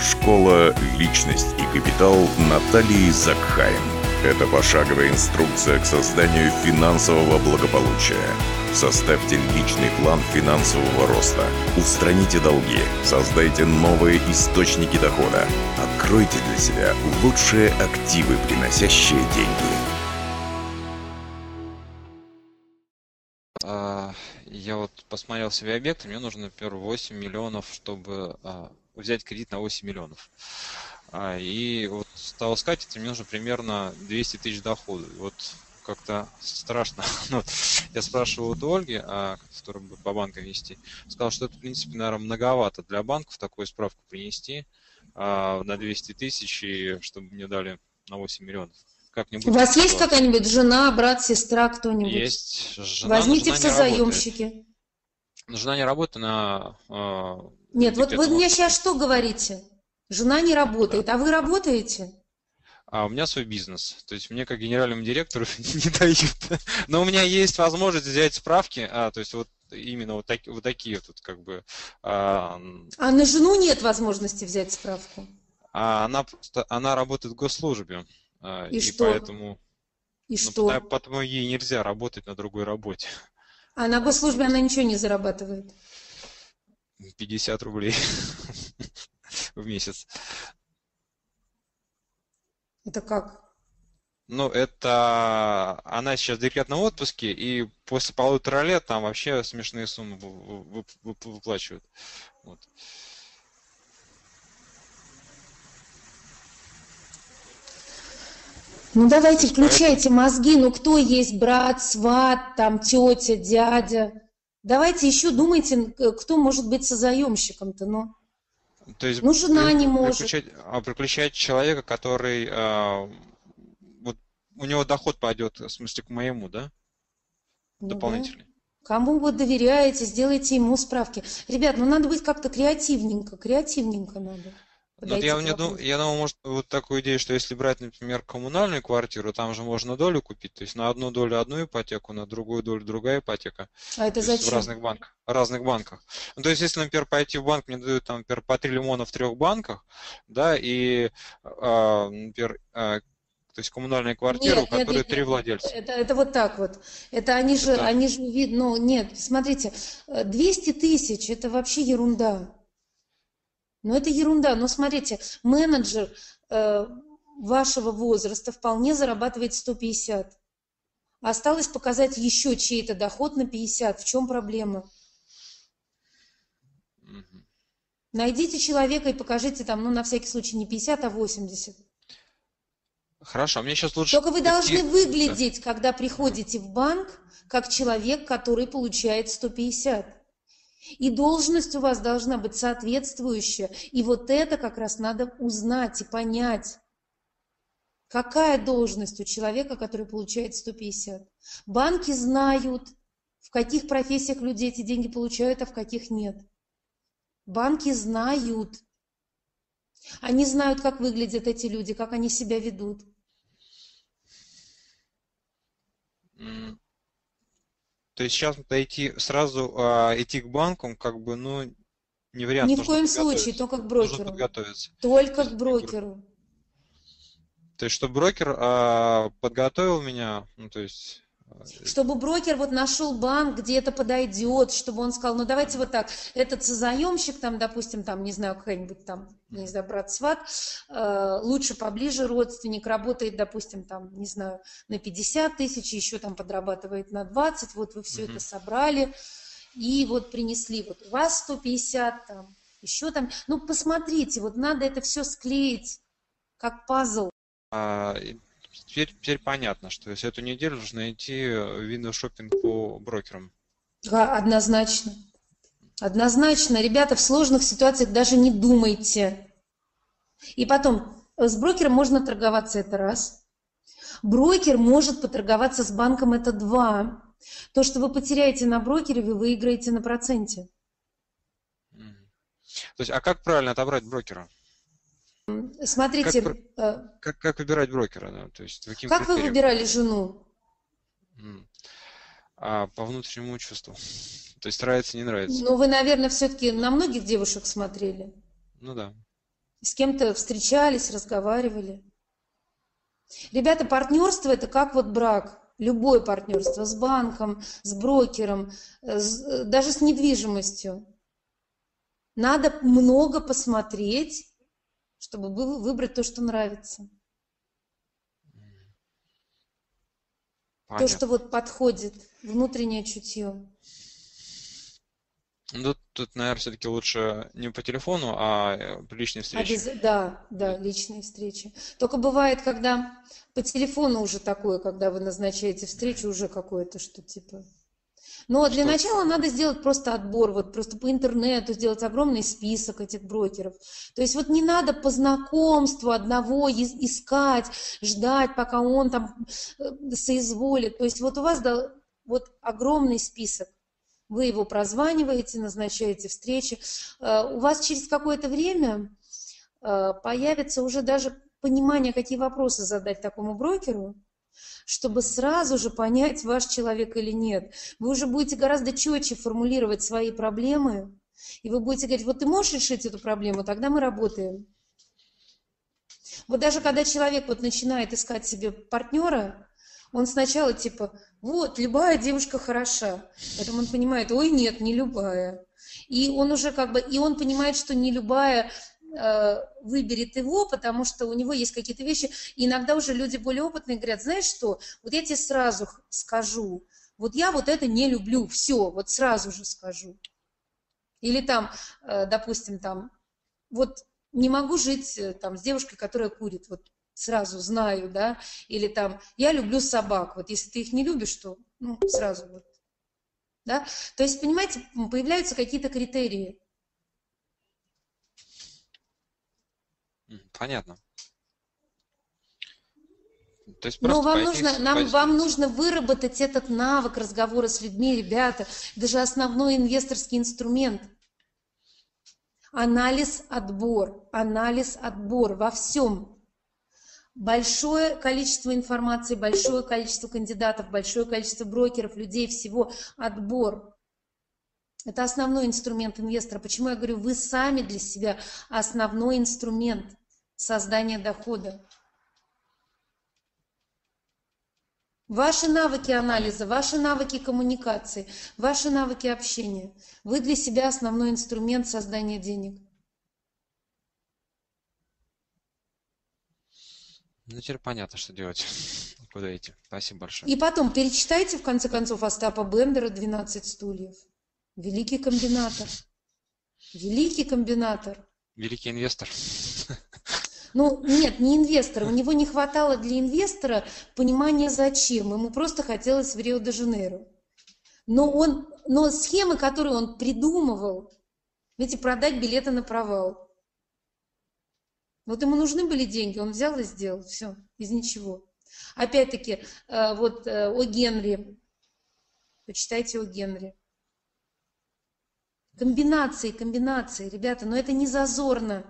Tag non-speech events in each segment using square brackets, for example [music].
Школа «Личность и капитал» Натальи Закхайм. Это пошаговая инструкция к созданию финансового благополучия. Составьте личный план финансового роста. Устраните долги. Создайте новые источники дохода. Откройте для себя лучшие активы, приносящие деньги. А, Я вот посмотрел себе объекты, мне нужно, например, 8 миллионов, чтобы а, взять кредит на 8 миллионов. А, И вот стал искать, это мне нужно примерно 200 тысяч дохода. Вот как-то страшно. [laughs] Ну, я спрашивал у Ольги, а, которая будет по банкам вести, сказала, что это, в принципе, наверное, многовато для банков такую справку принести а, на 200 тысяч, и чтобы мне дали на 8 миллионов. Как-нибудь У вас есть ситуация. какая-нибудь жена, брат, сестра, кто-нибудь? Есть жена, Возьмите жена в созаемщики. Жена не работает, она... Нет, вот вы мне сейчас что говорите? Жена не работает, а вы работаете? А у меня свой бизнес. То есть мне как генеральному директору [laughs] не дают. Но у меня есть возможность взять справки, а, то есть вот именно вот, таки- вот такие тут как бы. А, А на жену нет возможности взять справку. а она просто, она работает в госслужбе. а, И и что? поэтому, И ну, что? потому- потому ей нельзя работать на другой работе. А на госслужбе она ничего не зарабатывает. 50 рублей [laughs] в месяц. Это как? Ну, это она сейчас в декретном отпуске, и после полутора лет там вообще смешные суммы вы- вы- вы- выплачивают. Вот. Ну давайте, включайте мозги. Ну кто есть брат, сват, там тетя, дядя? Давайте еще думайте, э, кто может быть созаемщиком-то, ну. То есть Ну, жена при- не может. приключать, а, приключать человека, который а, вот у него доход пойдет, в смысле, к моему, да? Ну да. Дополнительный. Кому вы доверяете, сделайте ему справки. Ребят, ну надо быть как-то креативненько, креативненько надо. Вот я, мне дум- я думаю, может, вот такую идею, что если брать, например, коммунальную квартиру, там же можно долю купить, то есть на одну долю одну ипотеку, на другую долю другая ипотека. А это То есть в зачем? разных банках. разных банках. Ну, то есть, если, например, пойти в банк, мне дают, там, например, по 3 лимона в трех банках, да, и, а, например, а, то есть коммунальная квартира, у Нет, нет, которой нет, три нет. владельца. Это, это вот так вот. Это они же, Это- они же ну нет, смотрите, э, 200 тысяч, это вообще ерунда. Ну это ерунда. Но смотрите, менеджер э, вашего возраста вполне зарабатывает 150. Осталось показать еще чей-то доход на 50. В чем проблема? Найдите человека и покажите там, ну на всякий случай не 50, а 80. Хорошо, мне сейчас лучше... Только вы должны выглядеть, когда приходите в банк, как человек, который получает 150. И должность у вас должна быть соответствующая. И вот это как раз надо узнать и понять. Какая должность у человека, который получает 150? Банки знают, в каких профессиях люди эти деньги получают, а в каких нет. Банки знают. Они знают, как выглядят эти люди, как они себя ведут. То есть сейчас идти сразу а, идти к банкам, как бы, ну, не вариант. Ни в коем случае, только к Нужно брокеру. подготовиться. Только к брокеру. То есть, чтобы брокер а, подготовил меня, ну, то есть... Чтобы брокер вот нашел банк, где это подойдет, чтобы он сказал, ну давайте вот так, этот заемщик, там, допустим, там, не знаю, какой-нибудь там, не знаю, брат сват, э, лучше поближе родственник, работает, допустим, там, не знаю, на 50 тысяч, еще там подрабатывает на 20, вот вы все Мгм. это собрали, и вот принесли, вот у вас 150, там, еще там, ну посмотрите, вот надо это все склеить, как пазл. А, теперь, теперь понятно, что если эту неделю нужно идти в шопинг по брокерам. Да, однозначно. Однозначно, ребята, в сложных ситуациях даже не думайте. И потом, с брокером можно торговаться, это раз. Брокер может поторговаться с банком, это два. То, что вы потеряете на брокере, вы выиграете на проценте. То есть, а как правильно отобрать брокера? Смотрите, Как э, Как, как выбирать брокера? Да? То есть, каким как вы критериям? выбирали жену? А, по внутреннему чувству. [laughs] То есть, нравится, не нравится. Ну, вы, наверное, все-таки на многих девушек смотрели. Ну да. С кем-то встречались, разговаривали. Ребята, партнерство это как вот брак. Любое партнерство с банком, с брокером, с, даже с недвижимостью. Надо много посмотреть, чтобы выбрать то, что нравится. Понятно. То, что вот подходит, внутреннее чутье. Ну, тут, наверное, все-таки лучше не по телефону, а э, при личной встрече. Обяз... Да, да, личные встречи. Только бывает, когда по телефону уже такое, когда вы назначаете встречу, уже какое-то, что типа... Но для начала надо сделать просто отбор, вот просто по интернету сделать огромный список этих брокеров. То есть вот не надо по знакомству одного искать, ждать, пока он там э, соизволит. То есть вот у вас вот огромный список вы его прозваниваете, назначаете встречи. Э, у вас через какое-то время э, появится уже даже понимание, какие вопросы задать такому брокеру, чтобы сразу же понять, ваш человек или нет. Вы уже будете гораздо четче формулировать свои проблемы, и вы будете говорить, вот ты можешь решить эту проблему, тогда мы работаем. Вот даже когда человек вот начинает искать себе партнера, он сначала типа, вот, любая девушка хороша. Потом он понимает, ой, нет, не любая. И он уже как бы, и он понимает, что не любая выберет его, потому что у него есть какие-то вещи. И иногда уже люди более опытные говорят, знаешь что, вот я тебе сразу скажу, вот я вот это не люблю, все, вот сразу же скажу. Или там, э, допустим, там, вот не могу жить э, там с девушкой, которая курит, вот сразу знаю, да, или там, я люблю собак, вот если ты их не любишь, то, ну, сразу вот, да, то есть, понимаете, появляются какие-то критерии. Понятно. То есть Но вам нужно, нам, вам нужно выработать этот навык разговора с людьми, ребята, даже основной инвесторский инструмент. Анализ, отбор, анализ, отбор во всем большое количество информации, большое количество кандидатов, большое количество брокеров, людей, всего, отбор. Это основной инструмент инвестора. Почему я говорю, вы сами для себя основной инструмент создания дохода. Ваши навыки анализа, ваши навыки коммуникации, ваши навыки общения. Вы для себя основной инструмент создания денег. Ну, теперь понятно, что делать. [laughs] Куда идти. Спасибо большое. И потом перечитайте, в конце концов, Остапа Бендера «12 стульев». Великий комбинатор. Великий комбинатор. Великий инвестор. Ну, нет, не инвестор. У него не хватало для инвестора понимания зачем. Ему просто хотелось в Рио-де-Жанейро. Но, он, но схемы, которые он придумывал, видите, продать билеты на провал – вот ему нужны были деньги, он взял и сделал, все, из ничего. Опять-таки, э, вот э, о Генри, почитайте о Генри. Комбинации, комбинации, ребята, но это не зазорно.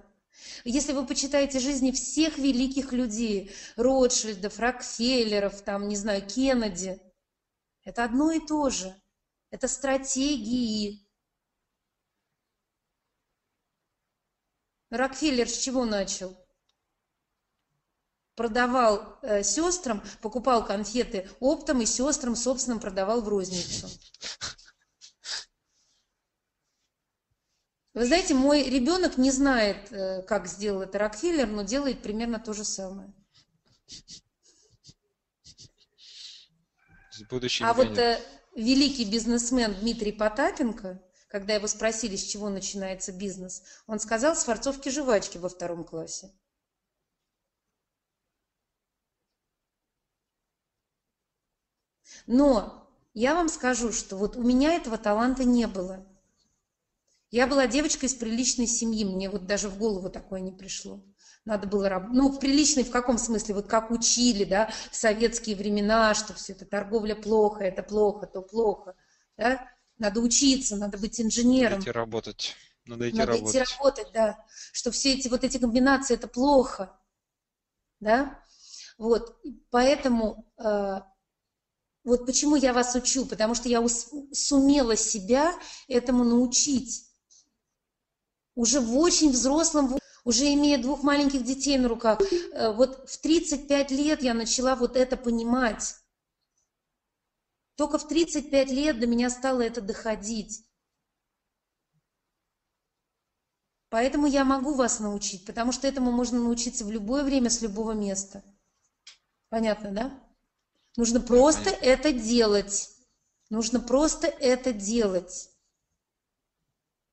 Если вы почитаете жизни всех великих людей, Ротшильдов, Рокфеллеров, там, не знаю, Кеннеди, это одно и то же. Это стратегии, Рокфеллер с чего начал? Продавал э, сестрам, покупал конфеты оптом и сестрам собственным продавал в розницу. Вы знаете, мой ребенок не знает, э, как сделал это Рокфеллер, но делает примерно то же самое. А вот э, великий бизнесмен Дмитрий Потапенко когда его спросили, с чего начинается бизнес, он сказал с форцовки жвачки во втором классе. Но я вам скажу, что вот у меня этого таланта не было. Я была девочкой из приличной семьи, мне вот даже в голову такое не пришло. Надо было работать. Ну, приличной в каком смысле? Вот как учили, да, в советские времена, что все это торговля плохо, это плохо, то плохо. Да? Надо учиться, надо быть инженером. Надо идти работать. Надо идти надо работать. идти работать, да. Что все эти вот эти комбинации это плохо. Да? Вот. Поэтому э, вот почему я вас учу, потому что я сумела себя этому научить. Уже в очень взрослом уже имея двух маленьких детей на руках, э, вот в 35 лет я начала вот это понимать. Только в 35 лет до меня стало это доходить. Поэтому я могу вас научить, потому что этому можно научиться в любое время, с любого места. Понятно, да? Нужно просто Понятно. это делать. Нужно просто это делать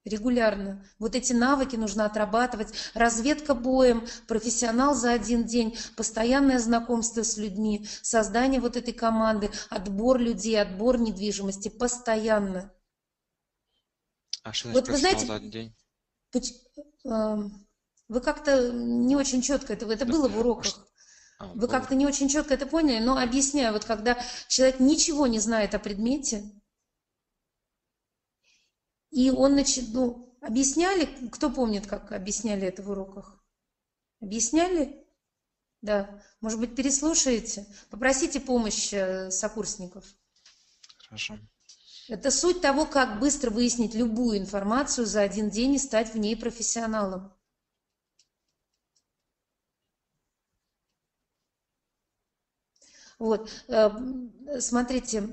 регулярно. Вот эти навыки нужно отрабатывать. Разведка боем, профессионал за один день, постоянное знакомство с людьми, создание вот этой команды, отбор людей, отбор недвижимости постоянно. А что значит вот вы знаете, за один день? Эм, вы как-то не очень четко это, это было в уроках. А, вы как-то не очень четко это поняли, но объясняю, вот когда человек ничего не знает о предмете, и он начал, ну, объясняли, кто помнит, как объясняли это в уроках? Объясняли? Да. Может быть, переслушаете? Попросите помощь э, сокурсников. Хорошо. Это суть того, как быстро выяснить любую информацию за один день и стать в ней профессионалом. Вот, э, смотрите,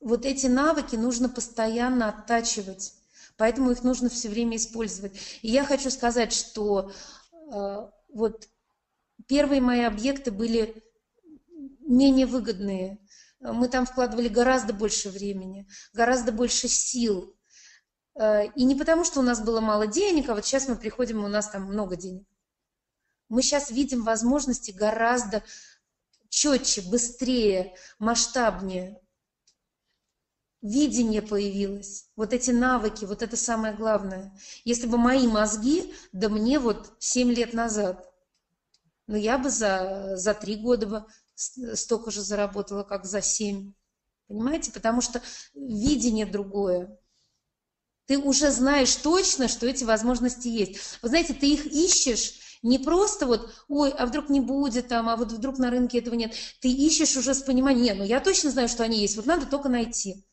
вот эти навыки нужно постоянно оттачивать, поэтому их нужно все время использовать. И я хочу сказать, что э, вот первые мои объекты были менее выгодные. Мы там вкладывали гораздо больше времени, гораздо больше сил. Э, и не потому, что у нас было мало денег, а вот сейчас мы приходим, у нас там много денег. Мы сейчас видим возможности гораздо четче, быстрее, масштабнее. Видение появилось, вот эти навыки, вот это самое главное. Если бы мои мозги, да мне вот 7 лет назад, ну я бы за, за 3 года бы столько же заработала, как за 7. Понимаете? Потому что видение другое. Ты уже знаешь точно, что эти возможности есть. Вы знаете, ты их ищешь не просто вот, ой, а вдруг не будет там, а вот вдруг на рынке этого нет. Ты ищешь уже с пониманием, нет, ну я точно знаю, что они есть, вот надо только найти.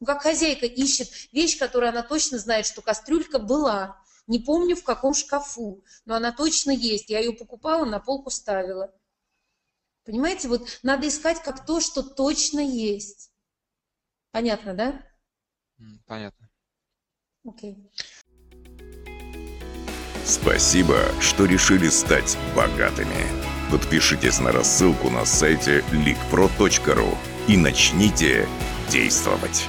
Ну, как хозяйка ищет вещь, которую она точно знает, что кастрюлька была. Не помню, в каком шкафу, но она точно есть. Я ее покупала, на полку ставила. Понимаете, вот надо искать как то, что точно есть. Понятно, да? Понятно. Окей. Okay. Спасибо, что решили стать богатыми. Подпишитесь на рассылку на сайте leakpro.ru и начните действовать.